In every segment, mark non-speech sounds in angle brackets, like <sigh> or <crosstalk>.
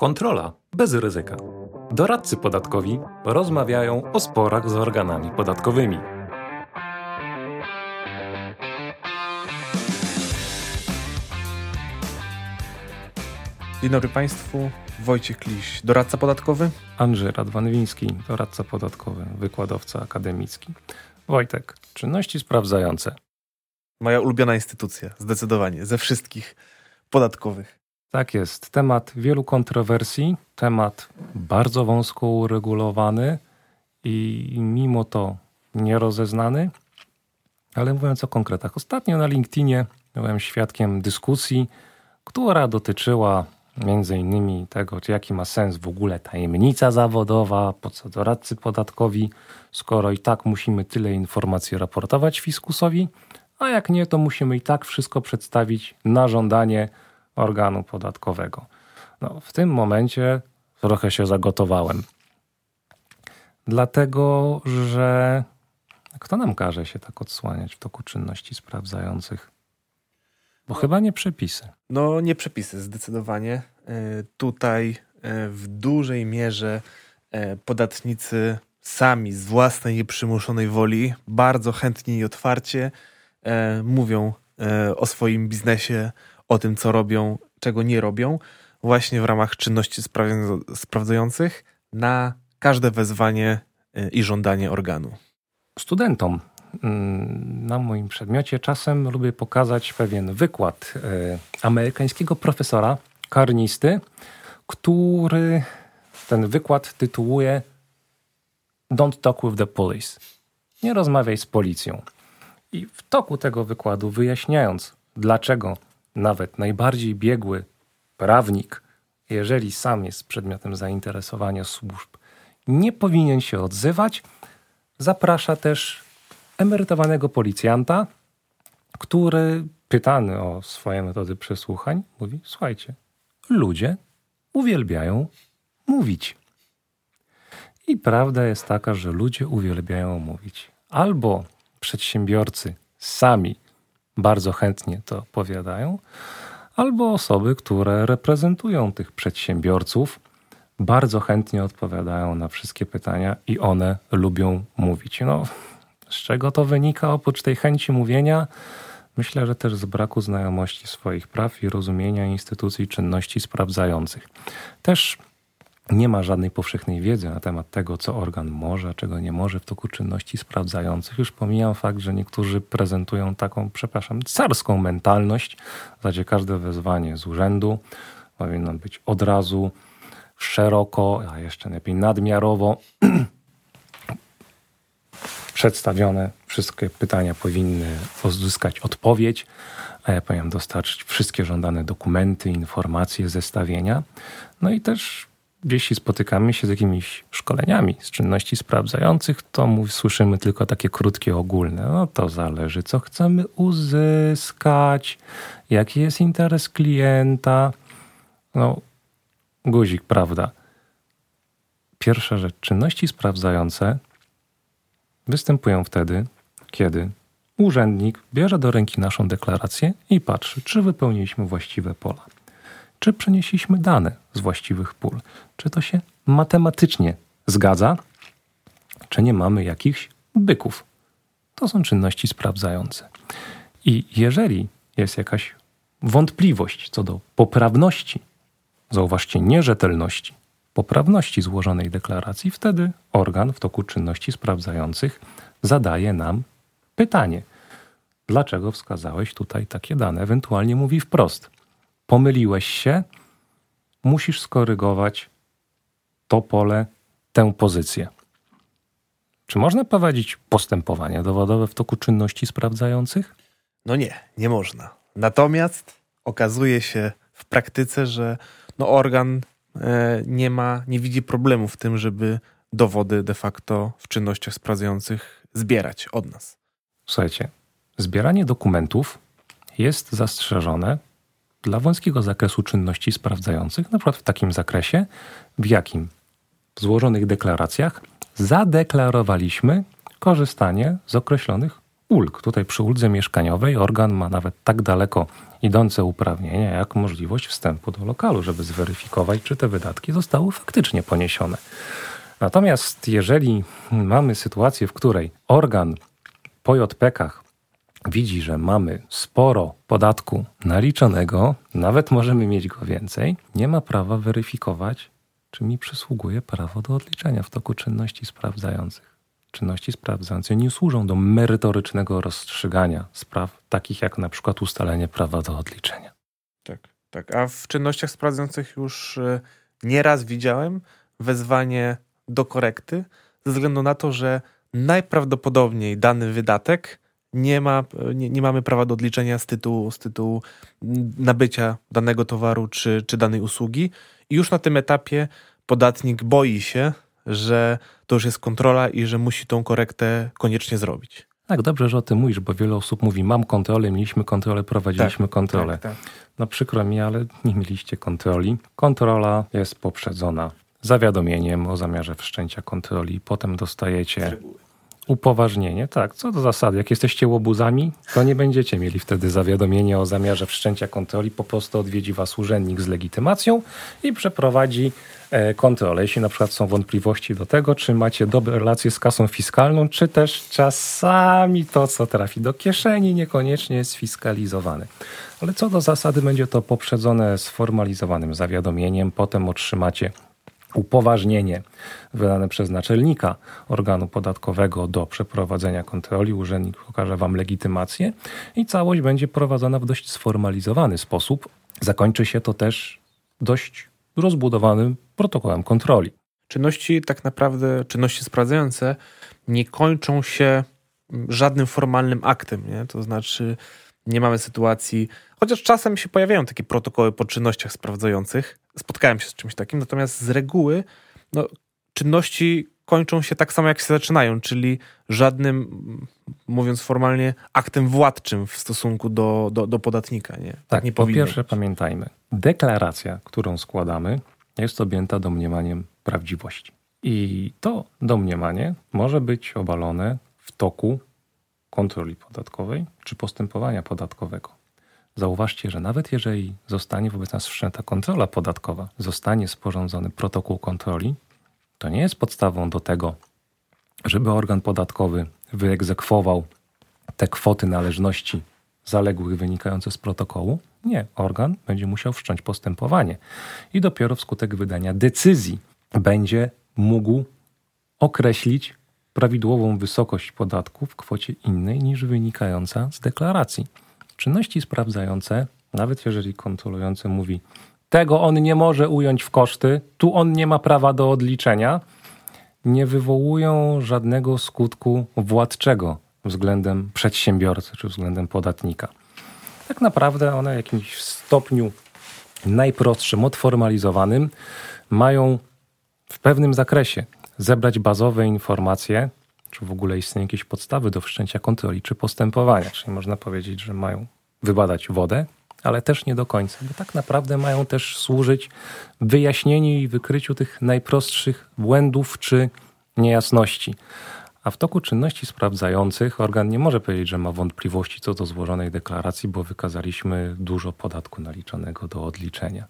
Kontrola bez ryzyka. Doradcy podatkowi rozmawiają o sporach z organami podatkowymi. Dzień dobry Państwu. Wojciech Kliś, doradca podatkowy. Andrzej Radwanwiński, doradca podatkowy, wykładowca akademicki. Wojtek, czynności sprawdzające. Moja ulubiona instytucja, zdecydowanie, ze wszystkich podatkowych. Tak jest. Temat wielu kontrowersji, temat bardzo wąsko uregulowany i mimo to nierozeznany. Ale mówiąc o konkretach, ostatnio na LinkedInie byłem świadkiem dyskusji, która dotyczyła między innymi tego, czy jaki ma sens w ogóle tajemnica zawodowa, po co doradcy podatkowi, skoro i tak musimy tyle informacji raportować fiskusowi, a jak nie, to musimy i tak wszystko przedstawić na żądanie organu podatkowego. No, w tym momencie trochę się zagotowałem. Dlatego, że kto nam każe się tak odsłaniać w toku czynności sprawdzających? Bo no, chyba nie przepisy. No, nie przepisy, zdecydowanie. E, tutaj e, w dużej mierze e, podatnicy sami z własnej nieprzymuszonej woli bardzo chętnie i otwarcie mówią o swoim biznesie, o tym, co robią, czego nie robią, właśnie w ramach czynności sprawdzających na każde wezwanie y, i żądanie organu. Studentom mm, na moim przedmiocie czasem lubię pokazać pewien wykład y, amerykańskiego profesora, karnisty, który ten wykład tytułuje Don't talk with the police. Nie rozmawiaj z policją. I w toku tego wykładu wyjaśniając, dlaczego nawet najbardziej biegły prawnik, jeżeli sam jest przedmiotem zainteresowania służb, nie powinien się odzywać. Zaprasza też emerytowanego policjanta, który pytany o swoje metody przesłuchań mówi: Słuchajcie, ludzie uwielbiają mówić. I prawda jest taka, że ludzie uwielbiają mówić. Albo przedsiębiorcy sami bardzo chętnie to opowiadają, albo osoby, które reprezentują tych przedsiębiorców, bardzo chętnie odpowiadają na wszystkie pytania i one lubią mówić. No, z czego to wynika oprócz tej chęci mówienia? Myślę, że też z braku znajomości swoich praw i rozumienia instytucji czynności sprawdzających. Też nie ma żadnej powszechnej wiedzy na temat tego, co organ może, a czego nie może w toku czynności sprawdzających. Już pomijam fakt, że niektórzy prezentują taką, przepraszam, carską mentalność. W zasadzie każde wezwanie z urzędu powinno być od razu szeroko, a jeszcze lepiej nadmiarowo <clears throat> przedstawione. Wszystkie pytania powinny uzyskać odpowiedź, a ja powinien dostarczyć wszystkie żądane dokumenty, informacje, zestawienia. No i też jeśli spotykamy się z jakimiś szkoleniami z czynności sprawdzających, to mów, słyszymy tylko takie krótkie, ogólne. No to zależy, co chcemy uzyskać, jaki jest interes klienta. No, guzik, prawda. Pierwsza rzecz, czynności sprawdzające występują wtedy, kiedy urzędnik bierze do ręki naszą deklarację i patrzy, czy wypełniliśmy właściwe pola czy przenieśliśmy dane z właściwych pól, czy to się matematycznie zgadza, czy nie mamy jakichś byków. To są czynności sprawdzające. I jeżeli jest jakaś wątpliwość co do poprawności, zauważcie nierzetelności, poprawności złożonej deklaracji, wtedy organ w toku czynności sprawdzających zadaje nam pytanie: dlaczego wskazałeś tutaj takie dane? Ewentualnie mówi wprost: pomyliłeś się, musisz skorygować to pole, tę pozycję. Czy można prowadzić postępowania dowodowe w toku czynności sprawdzających? No nie, nie można. Natomiast okazuje się w praktyce, że no organ e, nie ma, nie widzi problemu w tym, żeby dowody de facto w czynnościach sprawdzających zbierać od nas. Słuchajcie, zbieranie dokumentów jest zastrzeżone dla wąskiego zakresu czynności sprawdzających, na przykład w takim zakresie, w jakim w złożonych deklaracjach zadeklarowaliśmy korzystanie z określonych ulg. Tutaj przy uldze mieszkaniowej organ ma nawet tak daleko idące uprawnienia, jak możliwość wstępu do lokalu, żeby zweryfikować, czy te wydatki zostały faktycznie poniesione. Natomiast jeżeli mamy sytuację, w której organ po JPK widzi, że mamy sporo podatku naliczonego, nawet możemy mieć go więcej, nie ma prawa weryfikować, czy mi przysługuje prawo do odliczenia w toku czynności sprawdzających. Czynności sprawdzające nie służą do merytorycznego rozstrzygania spraw, takich jak na przykład ustalenie prawa do odliczenia. Tak, tak. A w czynnościach sprawdzających już e, nieraz widziałem wezwanie do korekty ze względu na to, że najprawdopodobniej dany wydatek nie, ma, nie, nie, mamy prawa do odliczenia z tytułu, z tytułu nabycia danego towaru czy, czy danej usługi. I już na tym etapie podatnik boi się, że to już jest kontrola i że musi tą korektę koniecznie zrobić. Tak, dobrze, że o tym mówisz, bo wiele osób mówi: Mam kontrolę, mieliśmy kontrolę, prowadziliśmy tak, kontrolę. Tak, tak. No przykro mi, ale nie mieliście kontroli. Kontrola jest poprzedzona zawiadomieniem o zamiarze wszczęcia kontroli, potem dostajecie upoważnienie. Tak, co do zasady, jak jesteście łobuzami, to nie będziecie mieli wtedy zawiadomienia o zamiarze wszczęcia kontroli, po prostu odwiedzi was urzędnik z legitymacją i przeprowadzi e, kontrolę. Jeśli na przykład są wątpliwości do tego, czy macie dobre relacje z kasą fiskalną, czy też czasami to, co trafi do kieszeni, niekoniecznie jest sfiskalizowane. Ale co do zasady, będzie to poprzedzone sformalizowanym zawiadomieniem, potem otrzymacie upoważnienie wydane przez naczelnika organu podatkowego do przeprowadzenia kontroli. Urzędnik pokaże Wam legitymację i całość będzie prowadzona w dość sformalizowany sposób. Zakończy się to też dość rozbudowanym protokołem kontroli. Czynności, tak naprawdę, czynności sprawdzające nie kończą się żadnym formalnym aktem. Nie? To znaczy, nie mamy sytuacji, chociaż czasem się pojawiają takie protokoły po czynnościach sprawdzających. Spotkałem się z czymś takim, natomiast z reguły no, czynności kończą się tak samo, jak się zaczynają, czyli żadnym, mówiąc formalnie, aktem władczym w stosunku do, do, do podatnika. Nie? Tak, tak nie po pierwsze być. pamiętajmy, deklaracja, którą składamy, jest objęta domniemaniem prawdziwości. I to domniemanie może być obalone w toku kontroli podatkowej czy postępowania podatkowego. Zauważcie, że nawet jeżeli zostanie wobec nas wszczęta kontrola podatkowa, zostanie sporządzony protokół kontroli, to nie jest podstawą do tego, żeby organ podatkowy wyegzekwował te kwoty należności zaległych wynikające z protokołu. Nie, organ będzie musiał wszcząć postępowanie i dopiero wskutek wydania decyzji będzie mógł określić prawidłową wysokość podatku w kwocie innej niż wynikająca z deklaracji. Czynności sprawdzające, nawet jeżeli kontrolujący mówi, tego on nie może ująć w koszty, tu on nie ma prawa do odliczenia, nie wywołują żadnego skutku władczego względem przedsiębiorcy czy względem podatnika. Tak naprawdę one w jakimś stopniu najprostszym, odformalizowanym mają w pewnym zakresie zebrać bazowe informacje, czy w ogóle istnieją jakieś podstawy do wszczęcia kontroli czy postępowania. Czyli można powiedzieć, że mają wybadać wodę, ale też nie do końca, bo tak naprawdę mają też służyć wyjaśnieniu i wykryciu tych najprostszych błędów czy niejasności. A w toku czynności sprawdzających organ nie może powiedzieć, że ma wątpliwości co do złożonej deklaracji, bo wykazaliśmy dużo podatku naliczonego do odliczenia,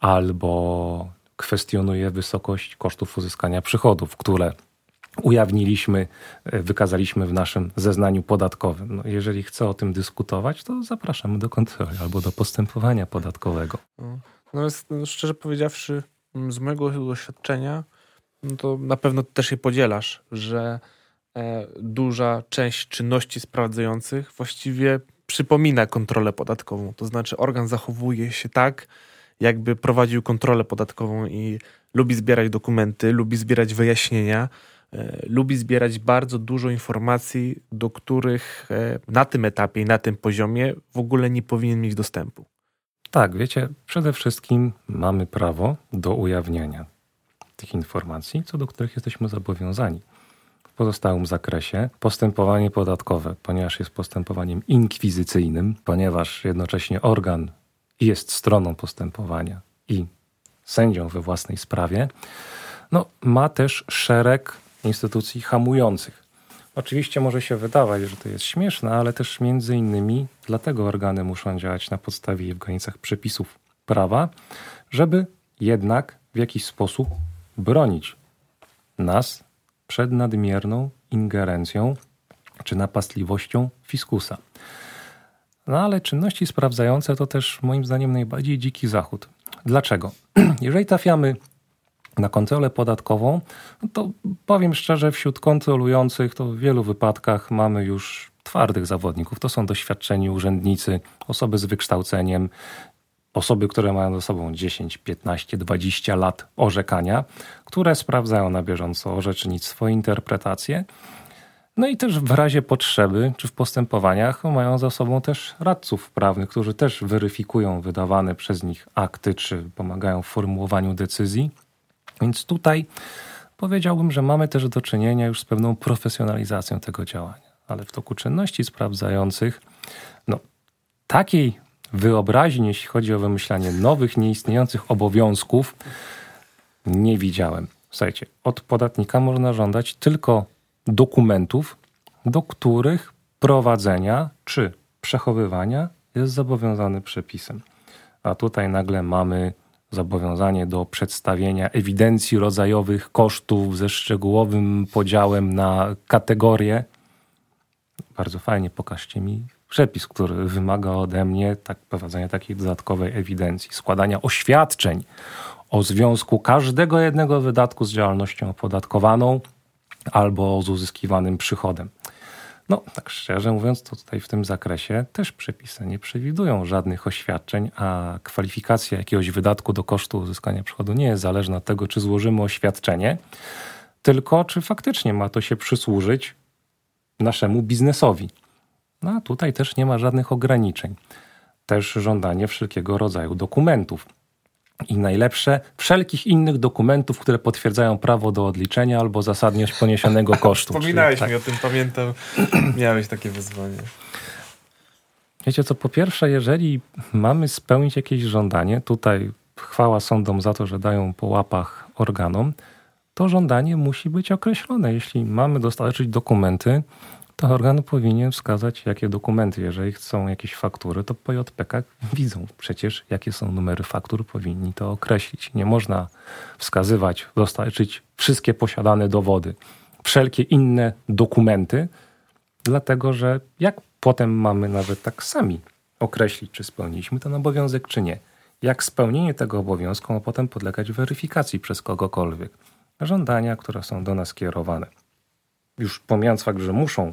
albo kwestionuje wysokość kosztów uzyskania przychodów, które ujawniliśmy, e, wykazaliśmy w naszym zeznaniu podatkowym. No, jeżeli chce o tym dyskutować, to zapraszamy do kontroli albo do postępowania podatkowego. No, no szczerze powiedziawszy, z mojego doświadczenia, no to na pewno też je podzielasz, że e, duża część czynności sprawdzających właściwie przypomina kontrolę podatkową. To znaczy, organ zachowuje się tak, jakby prowadził kontrolę podatkową i lubi zbierać dokumenty, lubi zbierać wyjaśnienia, lubi zbierać bardzo dużo informacji, do których e, na tym etapie i na tym poziomie w ogóle nie powinien mieć dostępu. Tak, wiecie, przede wszystkim mamy prawo do ujawniania tych informacji, co do których jesteśmy zobowiązani. W pozostałym zakresie postępowanie podatkowe, ponieważ jest postępowaniem inkwizycyjnym, ponieważ jednocześnie organ jest stroną postępowania i sędzią we własnej sprawie, no, ma też szereg instytucji hamujących. Oczywiście może się wydawać, że to jest śmieszne, ale też między innymi dlatego organy muszą działać na podstawie i w granicach przepisów prawa, żeby jednak w jakiś sposób bronić nas przed nadmierną ingerencją czy napastliwością fiskusa. No ale czynności sprawdzające to też moim zdaniem najbardziej dziki zachód. Dlaczego? <clears throat> Jeżeli trafiamy na kontrolę podatkową, no to powiem szczerze, wśród kontrolujących to w wielu wypadkach mamy już twardych zawodników. To są doświadczeni urzędnicy, osoby z wykształceniem, osoby, które mają za sobą 10, 15, 20 lat orzekania, które sprawdzają na bieżąco orzecznictwo, interpretacje. No i też w razie potrzeby czy w postępowaniach mają za sobą też radców prawnych, którzy też weryfikują wydawane przez nich akty czy pomagają w formułowaniu decyzji. Więc tutaj powiedziałbym, że mamy też do czynienia już z pewną profesjonalizacją tego działania. Ale w toku czynności sprawdzających, no, takiej wyobraźni, jeśli chodzi o wymyślanie nowych, nieistniejących obowiązków, nie widziałem. Słuchajcie, od podatnika można żądać tylko dokumentów, do których prowadzenia czy przechowywania jest zobowiązany przepisem. A tutaj nagle mamy zobowiązanie do przedstawienia ewidencji rodzajowych kosztów ze szczegółowym podziałem na kategorie. Bardzo fajnie, pokażcie mi przepis, który wymaga ode mnie tak, prowadzenia takiej dodatkowej ewidencji, składania oświadczeń o związku każdego jednego wydatku z działalnością opodatkowaną albo z uzyskiwanym przychodem. No, tak szczerze mówiąc, to tutaj w tym zakresie też przepisy nie przewidują żadnych oświadczeń, a kwalifikacja jakiegoś wydatku do kosztu uzyskania przychodu nie jest zależna od tego, czy złożymy oświadczenie, tylko czy faktycznie ma to się przysłużyć naszemu biznesowi. No a tutaj też nie ma żadnych ograniczeń. Też żądanie wszelkiego rodzaju dokumentów. I najlepsze wszelkich innych dokumentów, które potwierdzają prawo do odliczenia albo zasadność poniesionego <laughs> kosztu. Wspominałeś tak. mi o tym, pamiętam. <clears throat> Miałeś takie wyzwanie. Wiecie co, po pierwsze, jeżeli mamy spełnić jakieś żądanie, tutaj chwała sądom za to, że dają po łapach organom, to żądanie musi być określone. Jeśli mamy dostarczyć dokumenty, to organ powinien wskazać, jakie dokumenty. Jeżeli chcą jakieś faktury, to po JPK widzą przecież, jakie są numery faktur, powinni to określić. Nie można wskazywać, dostarczyć wszystkie posiadane dowody, wszelkie inne dokumenty, dlatego że jak potem mamy nawet tak sami określić, czy spełniliśmy ten obowiązek, czy nie. Jak spełnienie tego obowiązku ma potem podlegać weryfikacji przez kogokolwiek. Żądania, które są do nas kierowane. Już pomijając fakt, że muszą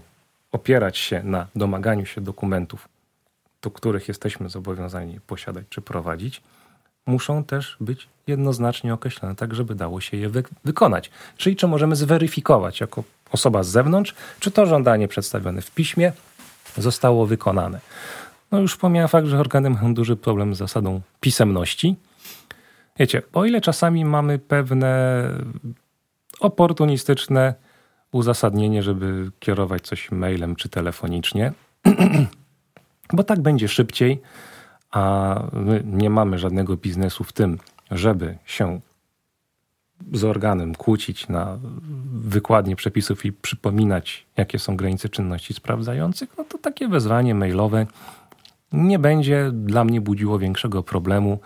opierać się na domaganiu się dokumentów, do których jesteśmy zobowiązani posiadać czy prowadzić, muszą też być jednoznacznie określone, tak żeby dało się je wy wykonać. Czyli czy możemy zweryfikować jako osoba z zewnątrz, czy to żądanie przedstawione w piśmie zostało wykonane. No już pomijam fakt, że organy mają duży problem z zasadą pisemności. Wiecie, o ile czasami mamy pewne oportunistyczne uzasadnienie, żeby kierować coś mailem czy telefonicznie, <clears throat> bo tak będzie szybciej, a my nie mamy żadnego biznesu w tym, żeby się z organem kłócić na wykładnie przepisów i przypominać, jakie są granice czynności sprawdzających, no to takie wezwanie mailowe nie będzie dla mnie budziło większego problemu.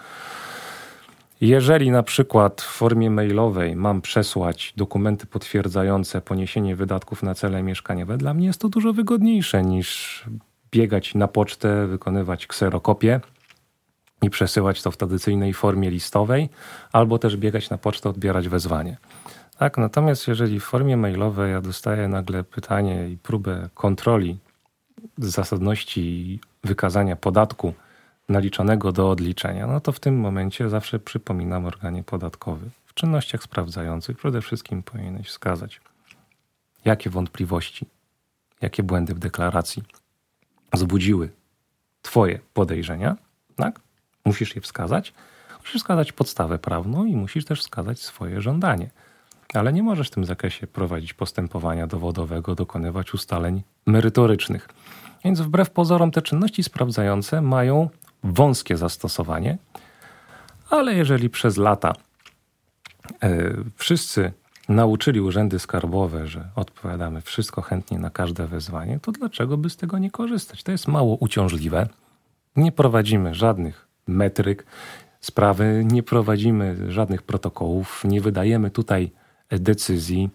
Jeżeli na przykład w formie mailowej mam przesłać dokumenty potwierdzające poniesienie wydatków na cele mieszkaniowe, dla mnie jest to dużo wygodniejsze niż biegać na pocztę, wykonywać kserokopię i przesyłać to w tradycyjnej formie listowej, albo też biegać na pocztę, odbierać wezwanie. Tak, natomiast jeżeli w formie mailowej ja dostaję nagle pytanie i próbę kontroli zasadności wykazania podatku naliczonego do odliczenia, no to w tym momencie zawsze przypominam organie podatkowy. W czynnościach sprawdzających przede wszystkim powinieneś wskazać, jakie wątpliwości, jakie błędy w deklaracji wzbudziły Twoje podejrzenia, tak? Musisz je wskazać. Musisz wskazać podstawę prawną i musisz też wskazać swoje żądanie. Ale nie możesz w tym zakresie prowadzić postępowania dowodowego, dokonywać ustaleń merytorycznych. Więc wbrew pozorom te czynności sprawdzające mają wąskie zastosowanie, ale jeżeli przez lata e, wszyscy nauczyli urzędy skarbowe, że odpowiadamy wszystko chętnie na każde wezwanie, to dlaczego by z tego nie korzystać? To jest mało uciążliwe. Nie prowadzimy żadnych metryk sprawy, nie prowadzimy żadnych protokołów, nie wydajemy tutaj decyzji.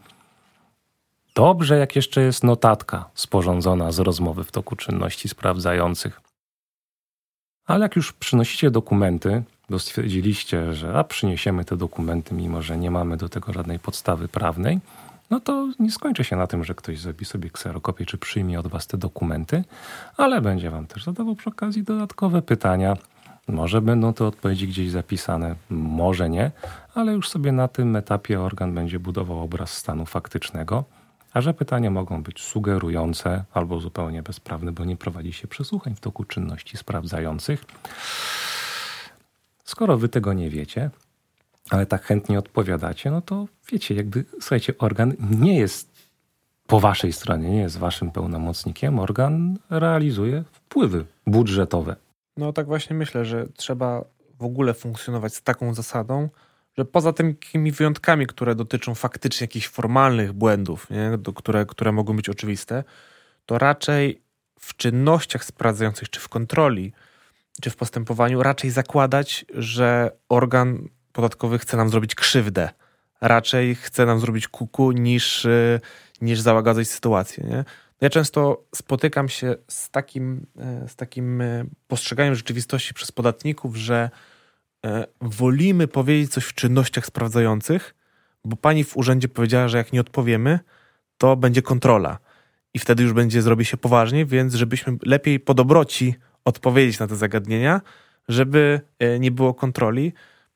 Dobrze, jak jeszcze jest notatka sporządzona z rozmowy w toku czynności sprawdzających. Ale jak już przynosicie dokumenty, bo stwierdziliście, że a przyniesiemy te dokumenty, mimo że nie mamy do tego żadnej podstawy prawnej, no to nie skończy się na tym, że ktoś zrobi sobie kserokopię czy przyjmie od was te dokumenty, ale będzie wam też zadawał przy okazji dodatkowe pytania. Może będą te odpowiedzi gdzieś zapisane, może nie, ale już sobie na tym etapie organ będzie budował obraz stanu faktycznego, a że pytania mogą być sugerujące albo zupełnie bezprawne, bo nie prowadzi się przesłuchań w toku czynności sprawdzających. Skoro wy tego nie wiecie, ale tak chętnie odpowiadacie, no to wiecie, jakby, słuchajcie, organ nie jest po waszej stronie, nie jest waszym pełnomocnikiem, organ realizuje wpływy budżetowe. No tak właśnie myślę, że trzeba w ogóle funkcjonować z taką zasadą, że poza tymi wyjątkami, które dotyczą faktycznie jakichś formalnych błędów, nie? które, które mogą być oczywiste, to raczej w czynnościach sprawdzających czy w kontroli czy w postępowaniu raczej zakładać, że organ podatkowy chce nam zrobić krzywdę. Raczej chce nam zrobić kuku niż, y, niż załagadzać sytuację. Nie? Ja często spotykam się z takim, e, z takim e, postrzeganiem rzeczywistości przez podatników, że e, wolimy powiedzieć coś w czynnościach sprawdzających, bo pani w urzędzie powiedziała, że jak nie odpowiemy, to będzie kontrola. I wtedy już będzie zrobi się poważnie, więc żebyśmy lepiej po dobroci odpowiedzieć na te zagadnienia, żeby e, nie było kontroli.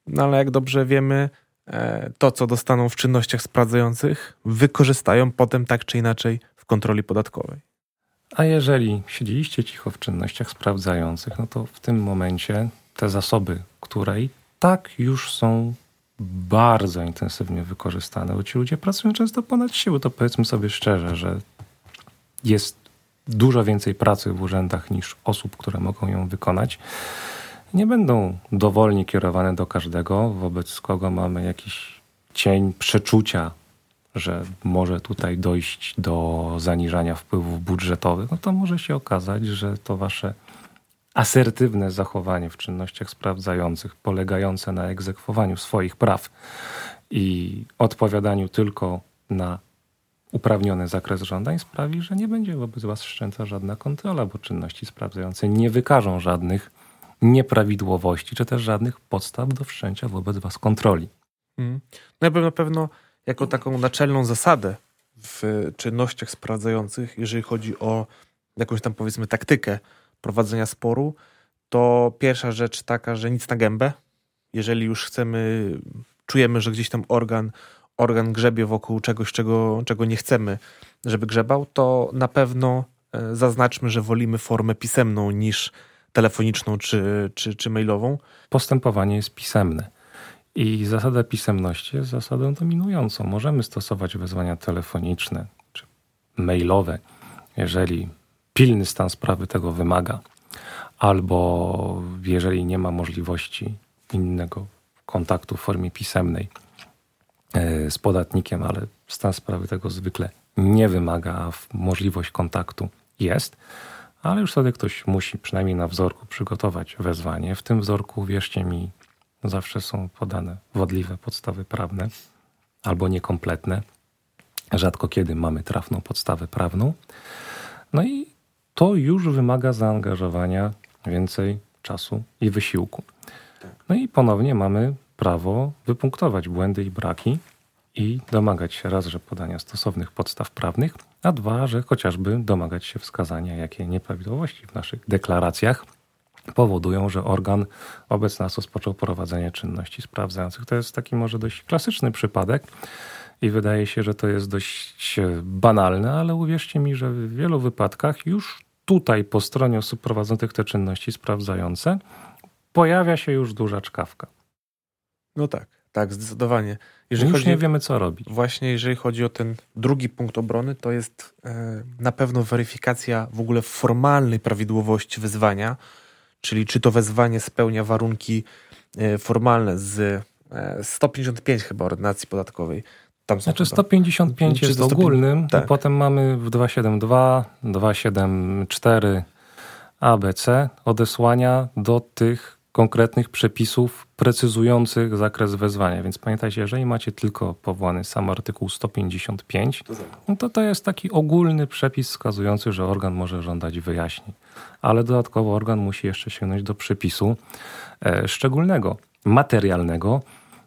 No ale jak dobrze wiemy, e, to, co dostaną w czynnościach sprawdzających, wykorzystają potem tak czy inaczej w kontroli podatkowej. A jeżeli siedzieliście cicho w czynnościach sprawdzających, no to w tym momencie te zasoby, które i tak już są bardzo intensywnie wykorzystane, bo ci ludzie pracują często ponad siły, to powiedzmy sobie szczerze, że jest dużo więcej pracy w urzędach niż osób, które mogą ją wykonać, nie będą dowolnie kierowane do każdego, wobec kogo mamy jakiś cień przeczucia, że może tutaj dojść do zaniżania wpływów budżetowych, no to może się okazać, że to wasze asertywne zachowanie w czynnościach sprawdzających, polegające na egzekwowaniu swoich praw i odpowiadaniu tylko na uprawniony zakres żądań sprawi, że nie będzie wobec Was wszczęta żadna kontrola, bo czynności sprawdzające nie wykażą żadnych nieprawidłowości, czy też żadnych podstaw do wszczęcia wobec Was kontroli. Hmm. No ja bym na pewno jako taką naczelną zasadę w czynnościach sprawdzających, jeżeli chodzi o jakąś tam powiedzmy taktykę prowadzenia sporu, to pierwsza rzecz taka, że nic na gębę. Jeżeli już chcemy, czujemy, że gdzieś tam organ organ grzebie wokół czegoś, czego, czego nie chcemy, żeby grzebał, to na pewno e, zaznaczmy, że wolimy formę pisemną niż telefoniczną czy, czy, czy mailową. Postępowanie jest pisemne. I zasada pisemności jest zasadą dominującą. Możemy stosować wezwania telefoniczne czy mailowe, jeżeli pilny stan sprawy tego wymaga, albo jeżeli nie ma możliwości innego kontaktu w formie pisemnej E, z podatnikiem, ale stan sprawy tego zwykle nie wymaga, a możliwość kontaktu jest, ale już wtedy ktoś musi przynajmniej na wzorku przygotować wezwanie. W tym wzorku, wierzcie mi, zawsze są podane wodliwe podstawy prawne albo niekompletne. Rzadko kiedy mamy trafną podstawę prawną. No i to już wymaga zaangażowania więcej czasu i wysiłku. No i ponownie mamy prawo wypunktować błędy i braki i domagać się raz, że podania stosownych podstaw prawnych, a dwa, że chociażby domagać się wskazania, jakie nieprawidłowości w naszych deklaracjach powodują, że organ wobec nas rozpoczął prowadzenie czynności sprawdzających. To jest taki może dość klasyczny przypadek i wydaje się, że to jest dość banalne, ale uwierzcie mi, że w wielu wypadkach już tutaj po stronie osób prowadzących te czynności sprawdzające pojawia się już duża czkawka. No tak, tak, zdecydowanie. Jeżeli już chodzi, nie wiemy, co robić. Właśnie jeżeli chodzi o ten drugi punkt obrony, to jest e, na pewno weryfikacja w ogóle formalnej prawidłowości wezwania, czyli czy to wezwanie spełnia warunki e, formalne z e, 155 chyba ordynacji podatkowej. Tam Znaczy chyba. 155 Czy jest to 150? ogólnym, Tak. a potem mamy w 272, 274 ABC odesłania do tych konkretnych przepisów precyzujących zakres wezwania. Więc pamiętajcie, jeżeli macie tylko powołany sam artykuł 155, no to to jest taki ogólny przepis wskazujący, że organ może żądać wyjaśnień. Ale dodatkowo organ musi jeszcze sięgnąć do przepisu e, szczególnego, materialnego,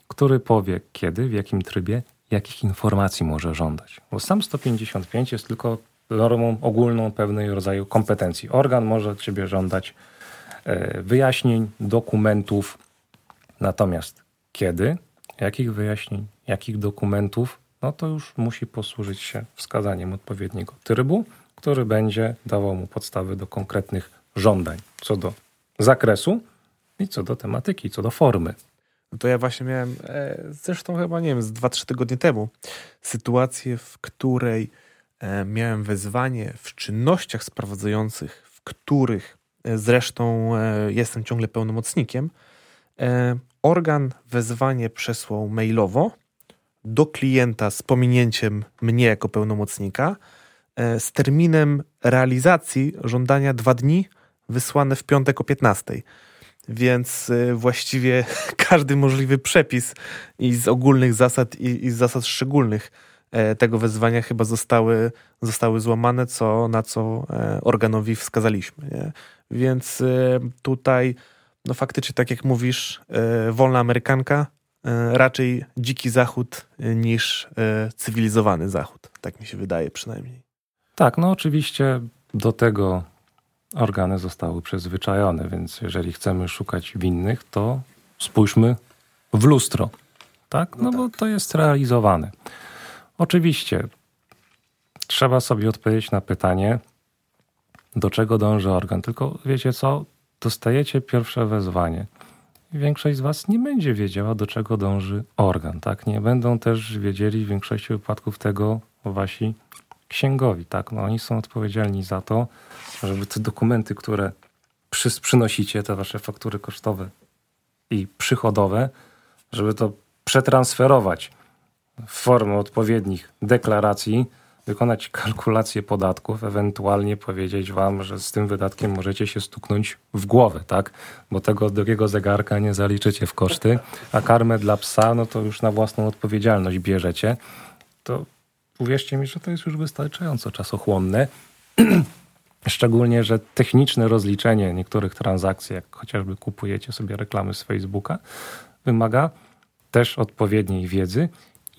który powie kiedy, w jakim trybie, jakich informacji może żądać. Bo sam 155 jest tylko normą ogólną pewnej rodzaju kompetencji. Organ może ciebie żądać e, wyjaśnień, dokumentów, natomiast kiedy, jakich wyjaśnień, jakich dokumentów, no to już musi posłużyć się wskazaniem odpowiedniego trybu, który będzie dawał mu podstawy do konkretnych żądań co do zakresu i co do tematyki, co do formy. No to ja właśnie miałem, e, zresztą chyba, nie wiem, z 2-3 tygodnie temu, sytuację, w której e, miałem wezwanie w czynnościach sprowadzających, w których e, zresztą jestem ciągle pełnomocnikiem. Organ wezwanie przesłał mailowo do klienta z pominięciem mnie jako pełnomocnika z terminem realizacji żądania dwa dni wysłane w piątek o 15. Więc y, właściwie <laughs> każdy możliwy przepis i z ogólnych zasad i, i z zasad szczególnych e, tego wezwania chyba zostały, zostały złamane, co, na co e, organowi wskazaliśmy. Nie? Więc e, tutaj no faktycznie, tak jak mówisz, e, wolna Amerykanka, raczej dziki zachód niż cywilizowany zachód. Tak mi się wydaje przynajmniej. Tak, no oczywiście do tego organy zostały przyzwyczajone, więc jeżeli chcemy szukać winnych, to spójrzmy w lustro. Tak? No, bo to jest realizowane. Oczywiście trzeba sobie odpowiedzieć na pytanie, do czego dąży organ. Tylko wiecie co? Dostajecie pierwsze wezwanie. Większość z Was nie będzie wiedziała, do czego dąży organ. Tak? Nie będą też wiedzieli w większości wypadków tego wasi księgowi. Tak? No, oni są odpowiedzialni za to, żeby te dokumenty, które przy, przynosicie, te wasze faktury kosztowe i przychodowe, żeby to przetransferować w formę odpowiednich deklaracji, wykonać kalkulację podatków, ewentualnie powiedzieć wam, że z tym wydatkiem możecie się stuknąć w głowę, tak? Bo tego drugiego zegarka nie zaliczycie w koszty, a karmę dla psa, no to już na własną odpowiedzialność bierzecie. To uwierzcie mi, że to jest już wystarczająco czasochłonne. <clears throat> Szczególnie, że techniczne rozliczenie niektórych transakcji, jak chociażby kupujecie sobie reklamy z Facebooka, wymaga też odpowiedniej wiedzy,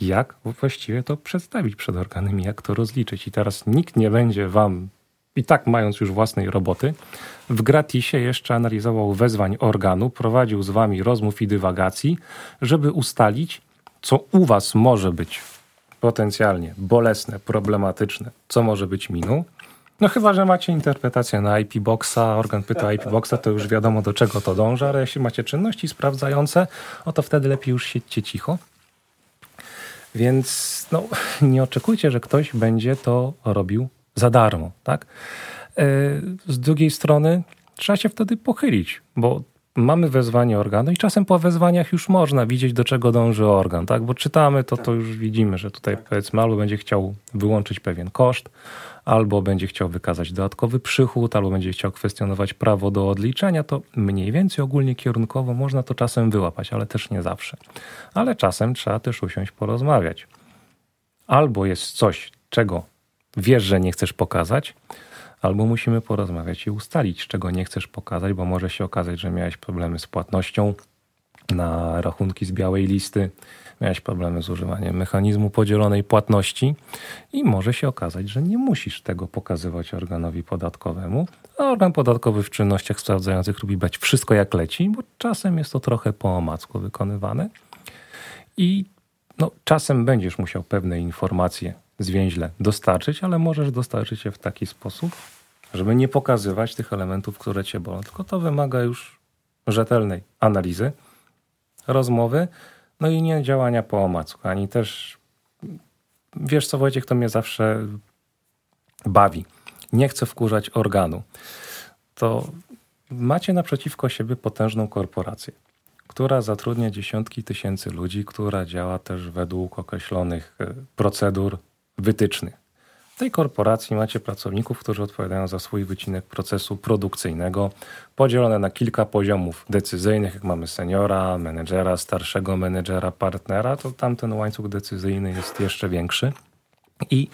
jak właściwie to przedstawić przed organami, jak to rozliczyć. I teraz nikt nie będzie wam, i tak mając już własnej roboty, w gratisie jeszcze analizował wezwań organu, prowadził z wami rozmów i dywagacji, żeby ustalić, co u was może być potencjalnie bolesne, problematyczne, co może być miną. No chyba, że macie interpretację na IP Boxa, organ pyta IP Boxa, to już wiadomo do czego to dąży, ale jeśli macie czynności sprawdzające, o to wtedy lepiej już siedźcie cicho. Więc no, nie oczekujcie, że ktoś będzie to robił za darmo, tak? E, Z drugiej strony trzeba się wtedy pochylić, bo mamy wezwanie organu i czasem po wezwaniach już można widzieć, do czego dąży organ, tak? Bo czytamy to, to już widzimy, że tutaj powiedzmy albo będzie chciał wyłączyć pewien koszt, albo będzie chciał wykazać dodatkowy przychód, albo będzie chciał kwestionować prawo do odliczenia, to mniej więcej ogólnie kierunkowo można to czasem wyłapać, ale też nie zawsze. Ale czasem trzeba też usiąść porozmawiać. Albo jest coś, czego wiesz, że nie chcesz pokazać, albo musimy porozmawiać i ustalić, czego nie chcesz pokazać, bo może się okazać, że miałeś problemy z płatnością na rachunki z białej listy, miałeś problemy z używaniem mechanizmu podzielonej płatności i może się okazać, że nie musisz tego pokazywać organowi podatkowemu, a organ podatkowy w czynnościach sprawdzających lubi brać wszystko jak leci, bo czasem jest to trochę po omacku wykonywane. I no, czasem będziesz musiał pewne informacje zwięźle dostarczyć, ale możesz dostarczyć je w taki sposób, żeby nie pokazywać tych elementów, które cię bolą. Tylko to wymaga już rzetelnej analizy, rozmowy, no i nie działania po omacku, ani też wiesz co Wojciech, to mnie zawsze bawi. Nie chcę wkurzać organu. To macie naprzeciwko siebie potężną korporację, która zatrudnia dziesiątki tysięcy ludzi, która działa też według określonych e, procedur wytycznych. W tej korporacji macie pracowników, którzy odpowiadają za swój wycinek procesu produkcyjnego, podzielone na kilka poziomów decyzyjnych. Jak mamy seniora, menedżera, starszego menedżera, partnera, to tamten łańcuch decyzyjny jest jeszcze większy. I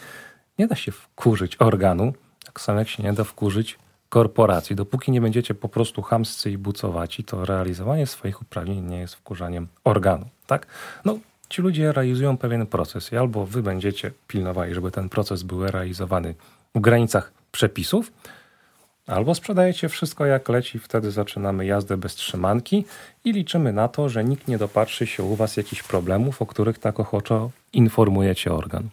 nie da się wkurzyć organu, tak samo jak się nie da wkurzyć korporacji. Dopóki nie będziecie po prostu chamscy i bucowaci, to realizowanie swoich uprawnień nie jest wkurzaniem organu. Tak? No, ci ludzie realizują pewien proces i albo wy będziecie pilnowali, żeby ten proces był realizowany w granicach przepisów, albo sprzedajecie wszystko jak leci, wtedy zaczynamy jazdę bez trzymanki i liczymy na to, że nikt nie dopatrzy się u was jakichś problemów, o których tak ochoczo informujecie organ.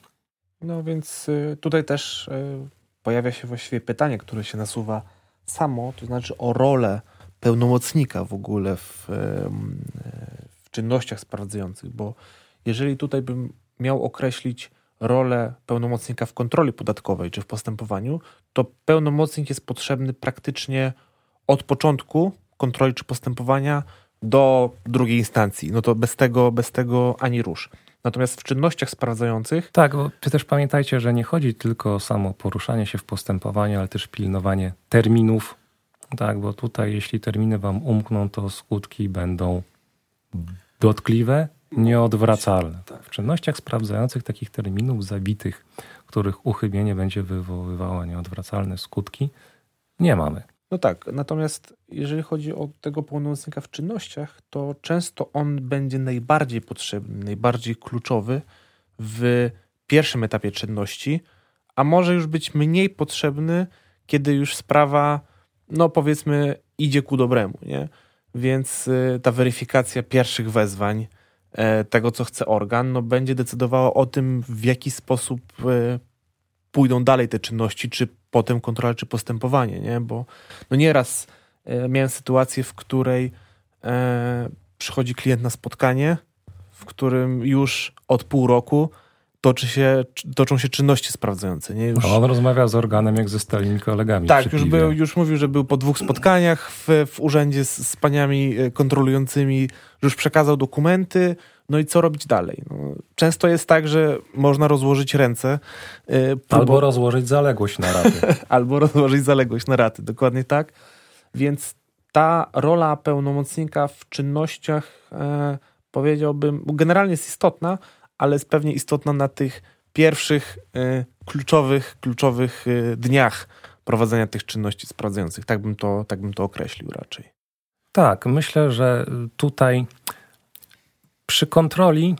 No więc y, tutaj też y, pojawia się właściwie pytanie, które się nasuwa samo, to znaczy o rolę pełnomocnika w ogóle w, w czynnościach sprawdzających, bo jeżeli tutaj bym miał określić rolę pełnomocnika w kontroli podatkowej czy w postępowaniu, to pełnomocnik jest potrzebny praktycznie od początku kontroli czy postępowania do drugiej instancji. No to bez tego, bez tego ani rusz. Natomiast w czynnościach sprawdzających. Tak, bo też pamiętajcie, że nie chodzi tylko o samo poruszanie się w postępowaniu, ale też pilnowanie terminów. Tak, bo tutaj, jeśli terminy Wam umkną, to skutki będą dotkliwe, nieodwracalne. W czynnościach sprawdzających takich terminów zabitych, których uchybienie będzie wywoływało nieodwracalne skutki, nie mamy. No tak, natomiast jeżeli chodzi o tego pełnomocnika w czynnościach, to często on będzie najbardziej potrzebny, najbardziej kluczowy w pierwszym etapie czynności, a może już być mniej potrzebny, kiedy już sprawa, no powiedzmy, idzie ku dobremu, nie? Więc y, ta weryfikacja pierwszych wezwań, tego co chce organ, no będzie decydowała o tym, w jaki sposób y, pójdą dalej te czynności, czy potem kontrola, czy postępowanie, nie? Bo no nieraz e, miałem sytuację, w której e, przychodzi klient na spotkanie, w którym już od pół roku toczy się, toczą się czynności sprawdzające. Nie? Już... On rozmawia z organem jak ze starymi kolegami. Tak, już, był, już mówił, że był po dwóch spotkaniach w, w urzędzie z, z paniami e, kontrolującymi, że już przekazał dokumenty, no i co robić dalej? No, często jest tak, że można rozłożyć ręce. Yy, Albo rozłożyć zaległość na raty. <laughs> Albo rozłożyć zaległość na raty, dokładnie tak. Więc ta rola pełnomocnika w czynnościach, e, powiedziałbym, generalnie jest istotna, ale jest pewnie istotna na tych pierwszych e, kluczowych, kluczowych e, dniach prowadzenia tych czynności sprawdzających. Tak bym to, tak bym to określił raczej. Tak, myślę, że tutaj przy kontroli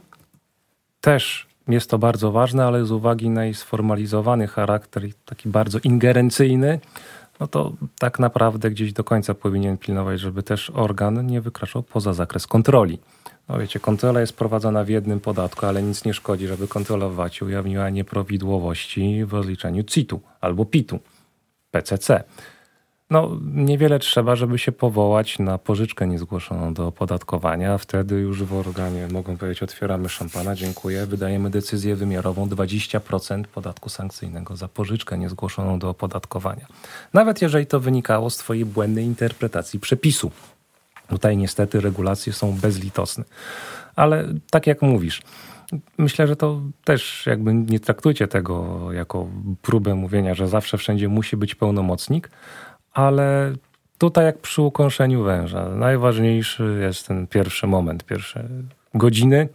też jest to bardzo ważne, ale z uwagi na jej sformalizowany charakter, taki bardzo ingerencyjny, no to tak naprawdę gdzieś do końca powinien pilnować, żeby też organ nie wykraczał poza zakres kontroli. No wiecie, kontrola jest prowadzona w jednym podatku, ale nic nie szkodzi, żeby kontrolować ujawniła nieprawidłowości w rozliczeniu CIT-u albo PIT-u, PCC. No, niewiele trzeba, żeby się powołać na pożyczkę niezgłoszoną do opodatkowania. Wtedy już w organie mogą powiedzieć: otwieramy szampana, dziękuję, wydajemy decyzję wymiarową 20% podatku sankcyjnego za pożyczkę niezgłoszoną do opodatkowania. Nawet jeżeli to wynikało z Twojej błędnej interpretacji przepisu. Tutaj niestety regulacje są bezlitosne. Ale tak jak mówisz, myślę, że to też jakby nie traktujcie tego jako próbę mówienia, że zawsze wszędzie musi być pełnomocnik, ale tutaj jak przy ukąszeniu węża, najważniejszy jest ten pierwszy moment, pierwsze godziny,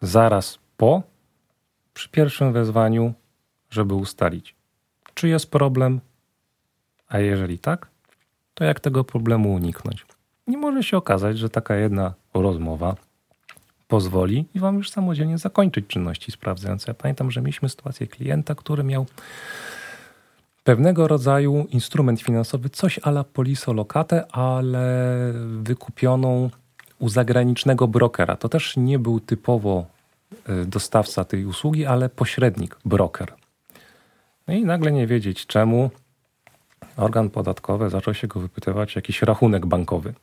zaraz po, przy pierwszym wezwaniu, żeby ustalić, czy jest problem, a jeżeli tak, to jak tego problemu uniknąć. Nie może się okazać, że taka jedna rozmowa pozwoli i wam już samodzielnie zakończyć czynności sprawdzające. Ja pamiętam, że mieliśmy sytuację klienta, który miał pewnego rodzaju instrument finansowy, coś ala polisolokatę, ale wykupioną u zagranicznego brokera. To też nie był typowo e, dostawca tej usługi, ale pośrednik, broker. No i nagle nie wiedzieć czemu organ podatkowy zaczął się go wypytywać jakiś rachunek bankowy.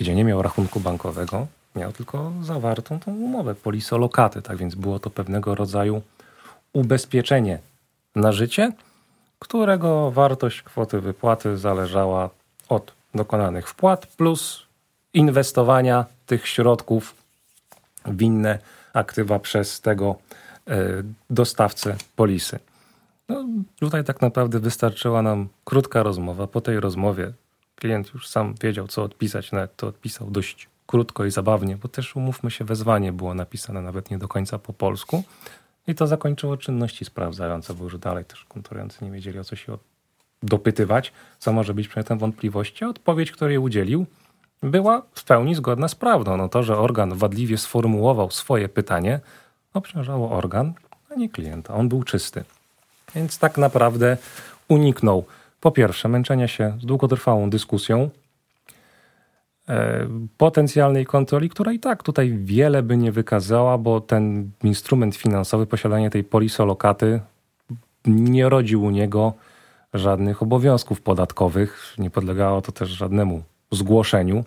Gdzie nie miał rachunku bankowego, miał tylko zawartą tą umowę polisolokaty, tak więc było to pewnego rodzaju ubezpieczenie na życie, którego wartość kwoty wypłaty zależała od dokonanych wpłat plus inwestowania tych środków w inne aktywa przez tego e, dostawcę polisy. No, tutaj tak naprawdę wystarczyła nam krótka rozmowa. Po tej rozmowie klient już sam wiedział, co odpisać, nawet to odpisał dość krótko i zabawnie, bo też umówmy się, wezwanie było napisane nawet nie do końca po polsku. I to zakończyło czynności sprawdzające, bo już dalej też konkurency nie wiedzieli o co się dopytywać, co może być przedmiotem wątpliwości. Odpowiedź, której udzielił, była w pełni zgodna z prawdą. No to, że organ wadliwie sformułował swoje pytanie, obciążało organ, a nie klienta. On był czysty. Więc tak naprawdę uniknął po pierwsze męczenia się z długotrwałą dyskusją, e, potencjalnej kontroli, która i tak tutaj wiele by nie wykazała, bo ten instrument finansowy, posiadanie tej polisolokaty nie rodził u niego żadnych obowiązków podatkowych, nie podlegało to też żadnemu zgłoszeniu.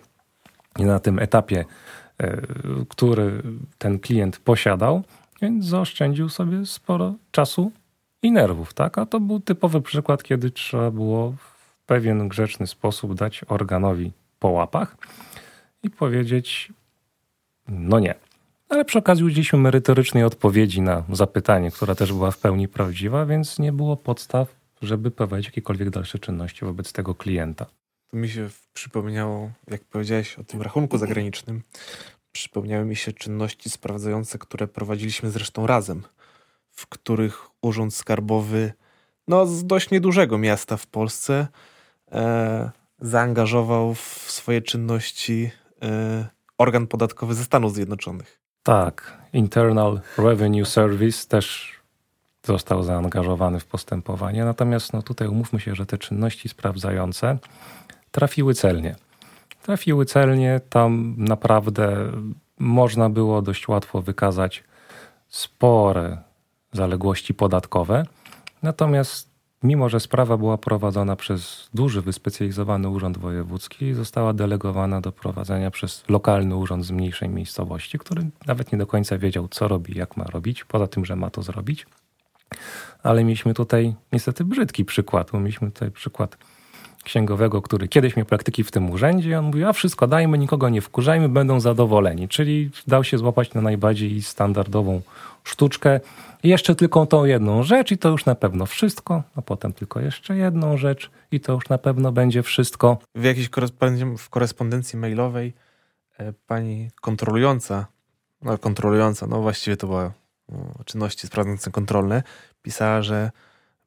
Na tym etapie, e, który ten klient posiadał, więc zaoszczędził sobie sporo czasu i nerwów, tak? A to był typowy przykład, kiedy trzeba było w pewien grzeczny sposób dać organowi po łapach i powiedzieć no nie. Ale przy okazji udzieliśmy merytorycznej odpowiedzi na zapytanie, która też była w pełni prawdziwa, więc nie było podstaw, żeby prowadzić jakiekolwiek dalsze czynności wobec tego klienta. To mi się przypomniało, jak powiedziałeś o tym rachunku zagranicznym, przypomniały mi się czynności sprawdzające, które prowadziliśmy zresztą razem w których Urząd Skarbowy no, z dość niedużego miasta w Polsce e, zaangażował w swoje czynności e, organ podatkowy ze Stanów Zjednoczonych. Tak, Internal Revenue Service też został zaangażowany w postępowanie, natomiast no, tutaj umówmy się, że te czynności sprawdzające trafiły celnie. Trafiły celnie, tam naprawdę można było dość łatwo wykazać spore zaległości podatkowe. Natomiast mimo, że sprawa była prowadzona przez duży, wyspecjalizowany urząd wojewódzki, została delegowana do prowadzenia przez lokalny urząd z mniejszej miejscowości, który nawet nie do końca wiedział, co robi, jak ma robić, poza tym, że ma to zrobić. Ale mieliśmy tutaj niestety brzydki przykład, mieliśmy tutaj przykład księgowego, który kiedyś miał praktyki w tym urzędzie i on mówił, a wszystko dajmy, nikogo nie wkurzajmy, będą zadowoleni. Czyli dał się złapać na najbardziej standardową sztuczkę. Jeszcze tylko tą jedną rzecz i to już na pewno wszystko, a potem tylko jeszcze jedną rzecz i to już na pewno będzie wszystko. W jakiejś korespondencji, w korespondencji mailowej e, pani kontrolująca, no kontrolująca, no właściwie to była no, czynności sprawdzające kontrolne, pisała, że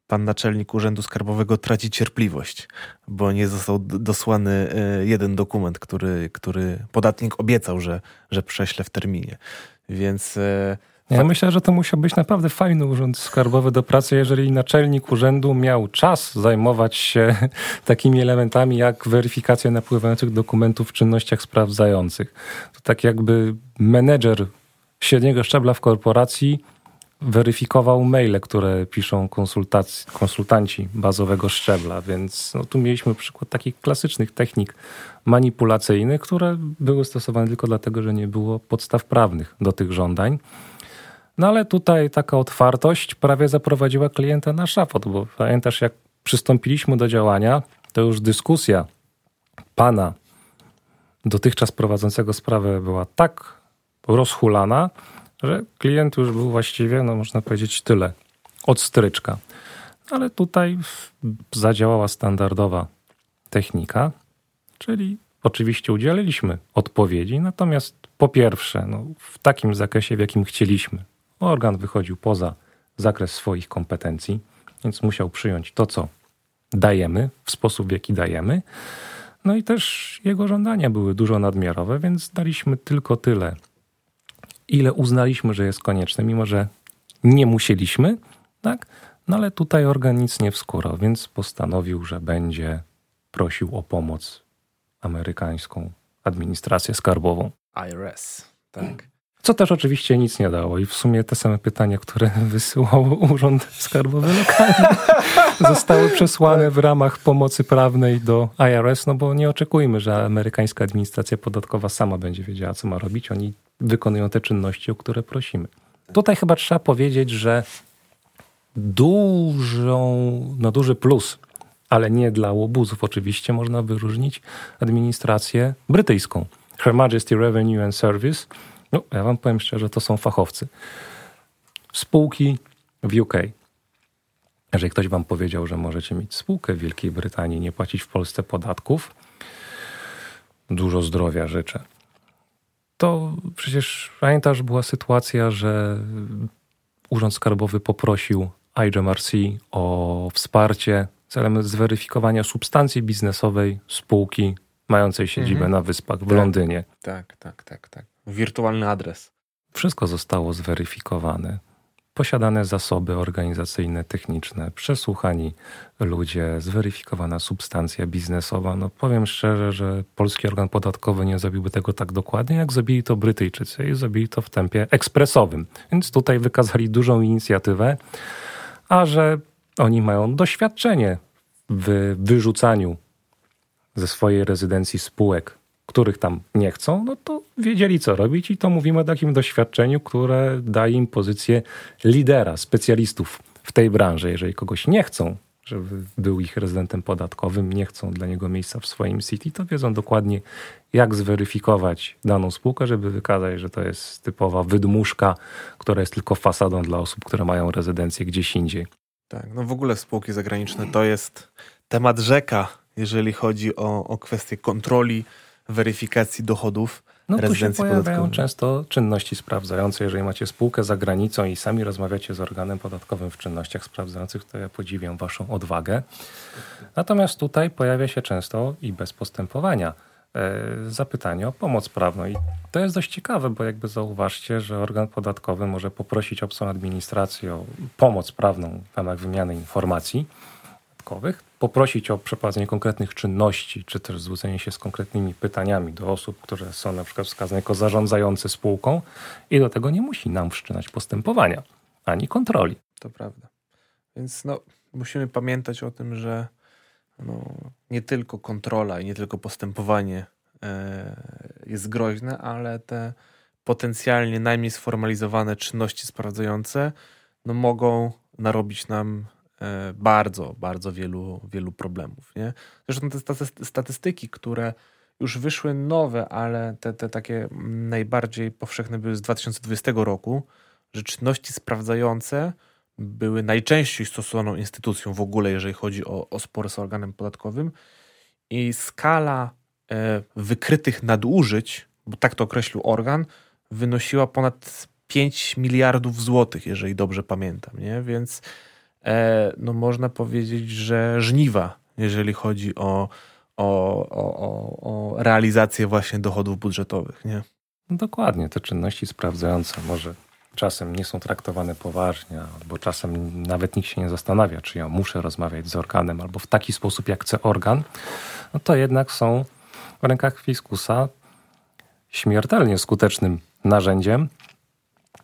pan naczelnik Urzędu Skarbowego traci cierpliwość, bo nie został dosłany e, jeden dokument, który, który podatnik obiecał, że, że prześle w terminie. Więc e, ja myślę, że to musiał być naprawdę fajny urząd skarbowy do pracy, jeżeli naczelnik urzędu miał czas zajmować się <laughs> takimi elementami jak weryfikacja napływających dokumentów w czynnościach sprawdzających. To tak jakby menedżer średniego szczebla w korporacji weryfikował maile, które piszą konsultanci bazowego szczebla, więc no, tu mieliśmy przykład takich klasycznych technik manipulacyjnych, które były stosowane tylko dlatego, że nie było podstaw prawnych do tych żądań. No ale tutaj taka otwartość prawie zaprowadziła klienta na szafot, bo pamiętasz, jak przystąpiliśmy do działania, to już dyskusja pana dotychczas prowadzącego sprawę była tak rozhulana, że klient już był właściwie, no można powiedzieć, tyle od stryczka. Ale tutaj zadziałała standardowa technika, czyli oczywiście udzieliliśmy odpowiedzi, natomiast po pierwsze, no, w takim zakresie, w jakim chcieliśmy, Organ wychodził poza zakres swoich kompetencji, więc musiał przyjąć to, co dajemy, w sposób, w jaki dajemy. No i też jego żądania były dużo nadmiarowe, więc daliśmy tylko tyle, ile uznaliśmy, że jest konieczne, mimo że nie musieliśmy, tak? No ale tutaj organ nic nie wskórał, więc postanowił, że będzie prosił o pomoc amerykańską administrację skarbową. IRS, tak. Co też oczywiście nic nie dało i w sumie te same pytania, które <laughs> wysyłał Urząd Skarbowy Lokalny <laughs> zostały przesłane w ramach pomocy prawnej do IRS, no bo nie oczekujmy, że amerykańska administracja podatkowa sama będzie wiedziała, co ma robić. Oni wykonują te czynności, o które prosimy. Tutaj chyba trzeba powiedzieć, że dużą, no duży plus, ale nie dla łobuzów oczywiście, można wyróżnić administrację brytyjską Her Majesty Revenue and Service. No, ja wam powiem szczerze, to są fachowcy. Spółki w UK. Jeżeli ktoś wam powiedział, że możecie mieć spółkę w Wielkiej Brytanii, nie płacić w Polsce podatków, dużo zdrowia życzę. To przecież pamiętasz, była sytuacja, że Urząd Skarbowy poprosił IGMRC o wsparcie celem zweryfikowania substancji biznesowej spółki mającej siedzibę mhm. na wyspach w tak, Londynie. Tak, tak, tak, tak. Wirtualny adres. Wszystko zostało zweryfikowane posiadane zasoby organizacyjne, techniczne, przesłuchani ludzie, zweryfikowana substancja biznesowa. No powiem szczerze, że polski organ podatkowy nie zrobiłby tego tak dokładnie, jak zrobili to Brytyjczycy i zrobili to w tempie ekspresowym. Więc tutaj wykazali dużą inicjatywę, a że oni mają doświadczenie w wyrzucaniu ze swojej rezydencji spółek których tam nie chcą, no to wiedzieli co robić i to mówimy o takim doświadczeniu, które daje im pozycję lidera, specjalistów w tej branży. Jeżeli kogoś nie chcą, żeby był ich rezydentem podatkowym, nie chcą dla niego miejsca w swoim city, to wiedzą dokładnie, jak zweryfikować daną spółkę, żeby wykazać, że to jest typowa wydmuszka, która jest tylko fasadą dla osób, które mają rezydencję gdzieś indziej. Tak, no w ogóle spółki zagraniczne to jest temat rzeka, jeżeli chodzi o, o kwestie kontroli weryfikacji dochodów. No tu się pojawiają często czynności sprawdzające. Jeżeli macie spółkę za granicą i sami rozmawiacie z organem podatkowym w czynnościach sprawdzających, to ja podziwiam waszą odwagę. Natomiast tutaj pojawia się często i bez postępowania e, zapytanie o pomoc prawną. I to jest dość ciekawe, bo jakby zauważcie, że organ podatkowy może poprosić obcą administrację o pomoc prawną w ramach wymiany informacji poprosić o przeprowadzenie konkretnych czynności, czy też zwrócenie się z konkretnymi pytaniami do osób, które są na przykład wskazane jako zarządzające spółką i do tego nie musi nam wszczynać postępowania, ani kontroli. To prawda. Więc no, musimy pamiętać o tym, że no, nie tylko kontrola i nie tylko postępowanie e, jest groźne, ale te potencjalnie najmniej sformalizowane czynności sprawdzające no, mogą narobić nam bardzo, bardzo wielu, wielu problemów. Nie? Zresztą te statystyki, które już wyszły nowe, ale te, te takie najbardziej powszechne były z 2020 roku, że czynności sprawdzające były najczęściej stosowaną instytucją w ogóle, jeżeli chodzi o, o spory z organem podatkowym i skala e, wykrytych nadużyć, bo tak to określił organ, wynosiła ponad 5 miliardów złotych, jeżeli dobrze pamiętam, nie? Więc E, no można powiedzieć, że żniwa, jeżeli chodzi o, o, o, o realizację właśnie dochodów budżetowych. Nie? No dokładnie, te czynności sprawdzające może czasem nie są traktowane poważnie, albo czasem nawet nikt się nie zastanawia, czy ja muszę rozmawiać z organem, albo w taki sposób, jak chce organ, no to jednak są w rękach fiskusa śmiertelnie skutecznym narzędziem,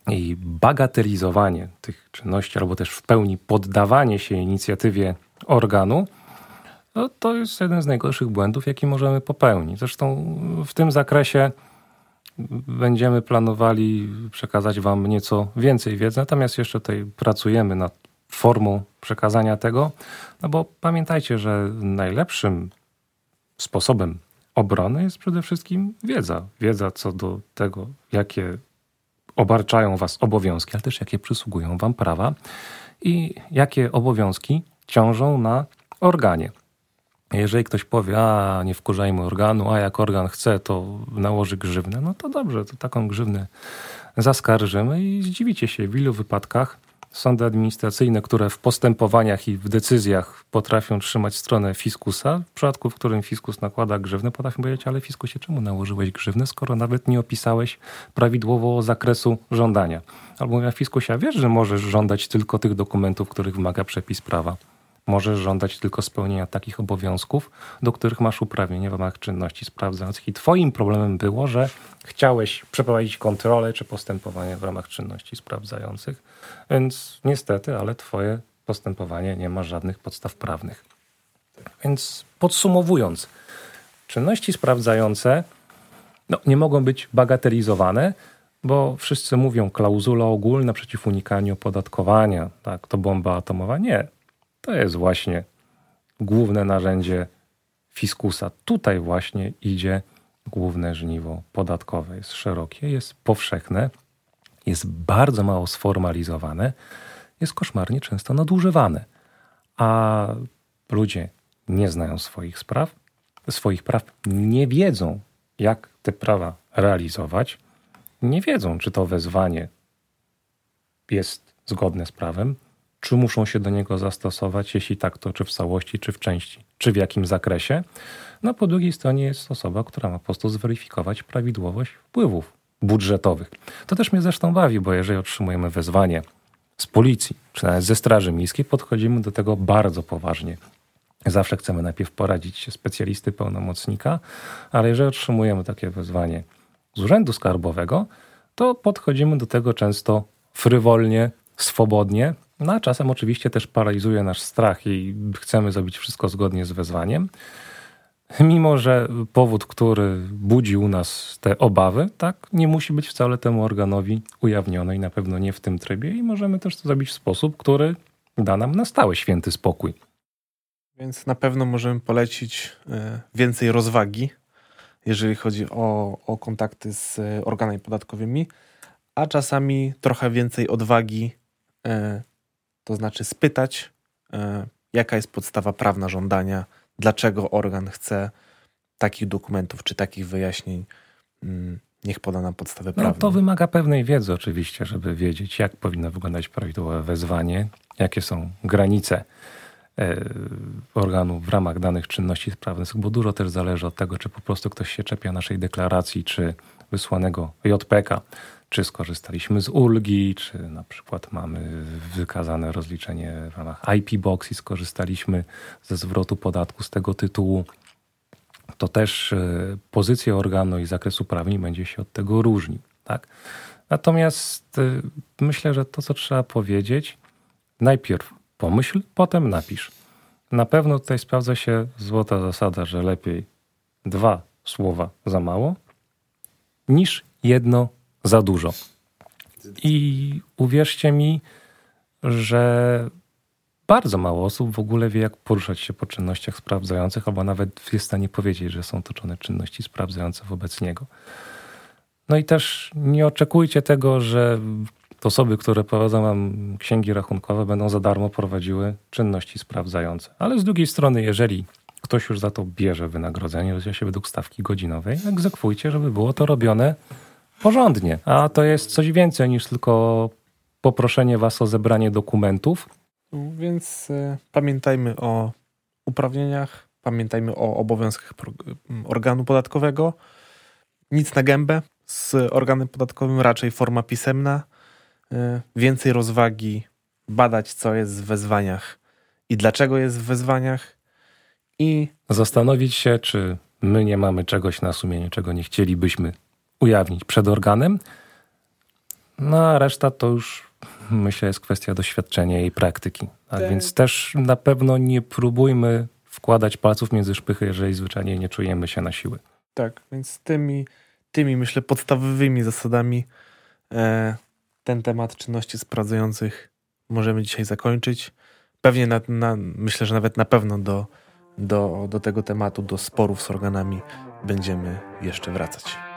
i bagatelizowanie tych czynności, albo też w pełni poddawanie się inicjatywie organu, no to jest jeden z najgorszych błędów, jaki możemy popełnić. Zresztą w tym zakresie będziemy planowali przekazać Wam nieco więcej wiedzy, natomiast jeszcze tutaj pracujemy nad formą przekazania tego, no bo pamiętajcie, że najlepszym sposobem obrony jest przede wszystkim wiedza. Wiedza co do tego, jakie obarczają was obowiązki, ale też jakie przysługują wam prawa i jakie obowiązki ciążą na organie. Jeżeli ktoś powie, a nie wkurzajmy organu, a jak organ chce, to nałoży grzywnę, no to dobrze, to taką grzywnę zaskarżymy i zdziwicie się, w ilu wypadkach sądy administracyjne, które w postępowaniach i w decyzjach potrafią trzymać stronę fiskusa, w przypadku, w którym fiskus nakłada grzywnę, potrafią powiedzieć, ale fiskusie, czemu nałożyłeś grzywnę, skoro nawet nie opisałeś prawidłowo zakresu żądania? Albo mówię, fiskusia, wiesz, że możesz żądać tylko tych dokumentów, których wymaga przepis prawa. Możesz żądać tylko spełnienia takich obowiązków, do których masz uprawnienie w ramach czynności sprawdzających. I Twoim problemem było, że chciałeś przeprowadzić kontrolę czy postępowanie w ramach czynności sprawdzających, więc niestety, ale Twoje postępowanie nie ma żadnych podstaw prawnych. Więc podsumowując, czynności sprawdzające no, nie mogą być bagatelizowane, bo wszyscy mówią klauzula ogólna przeciw unikaniu opodatkowania, tak, to bomba atomowa. Nie, to jest właśnie główne narzędzie fiskusa. Tutaj właśnie idzie główne żniwo podatkowe jest szerokie, jest powszechne, jest bardzo mało sformalizowane, jest koszmarnie często nadużywane. A ludzie nie znają swoich spraw, swoich praw, nie wiedzą, jak te prawa realizować, nie wiedzą, czy to wezwanie jest zgodne z prawem, czy muszą się do niego zastosować, jeśli tak, to czy w całości, czy w części, czy w jakim zakresie. No po drugiej stronie jest osoba, która ma po prostu zweryfikować prawidłowość wpływów budżetowych. To też mnie zresztą bawi, bo jeżeli otrzymujemy wezwanie z policji, czy nawet ze Straży Miejskiej, podchodzimy do tego bardzo poważnie. Zawsze chcemy najpierw poradzić się specjalisty, pełnomocnika, ale jeżeli otrzymujemy takie wezwanie z Urzędu Skarbowego, to podchodzimy do tego często frywolnie, swobodnie, no a czasem oczywiście też paralizuje nasz strach i chcemy zrobić wszystko zgodnie z wezwaniem. Mimo, że powód, który budzi u nas te obawy, tak, nie musi być wcale temu organowi ujawniony i na pewno nie w tym trybie, i możemy też to zrobić w sposób, który da nam na stałe święty spokój. Więc na pewno możemy polecić e, więcej rozwagi, jeżeli chodzi o, o kontakty z organami podatkowymi, a czasami trochę więcej odwagi, e, to znaczy spytać, e, jaka jest podstawa prawna żądania, dlaczego organ chce takich dokumentów czy takich wyjaśnień. Mm, niech poda nam podstawę prawną. No, to wymaga pewnej wiedzy oczywiście, żeby wiedzieć, jak powinno wyglądać prawidłowe wezwanie, jakie są granice E, organu w ramach danych czynności sprawnych, bo dużo też zależy od tego, czy po prostu ktoś się czepia naszej deklaracji, czy wysłanego JPK, czy skorzystaliśmy z ulgi, czy na przykład mamy wykazane rozliczenie w ramach IP Box i skorzystaliśmy ze zwrotu podatku z tego tytułu. To też e, pozycja organu i zakresu prawni będzie się od tego różnił. Tak? Natomiast e, myślę, że to, co trzeba powiedzieć, najpierw pomyśl, potem napisz. Na pewno tutaj sprawdza się złota zasada, że lepiej dwa słowa za mało niż jedno za dużo. I uwierzcie mi, że bardzo mało osób w ogóle wie, jak poruszać się po czynnościach sprawdzających, albo nawet jest w stanie powiedzieć, że są toczone czynności sprawdzające wobec niego. No i też nie oczekujcie tego, że osoby, które prowadzą nam księgi rachunkowe, będą za darmo prowadziły czynności sprawdzające. Ale z drugiej strony, jeżeli ktoś już za to bierze wynagrodzenie, rozwija się według stawki godzinowej, egzekwujcie, żeby było to robione porządnie. A to jest coś więcej niż tylko poproszenie Was o zebranie dokumentów. Więc y, pamiętajmy o uprawnieniach, pamiętajmy o obowiązkach organu podatkowego. Nic na gębę. Z organem podatkowym raczej forma pisemna Y, więcej rozwagi, badać, co jest w wezwaniach i dlaczego jest w wezwaniach. I zastanowić się, czy my nie mamy czegoś na sumieniu, czego nie chcielibyśmy ujawnić przed organem. No a reszta to już myślę jest kwestia doświadczenia i praktyki. Tak, tak. Więc też na pewno nie próbujmy wkładać palców między szpychy, jeżeli zwyczajnie nie czujemy się na siły. Tak, więc tymi, tymi myślę podstawowymi zasadami e, ten temat czynności sprawdzających możemy dzisiaj zakończyć. Pewnie, na, na, myślę, że nawet na pewno do, do, do tego tematu, do sporów z organami będziemy jeszcze wracać.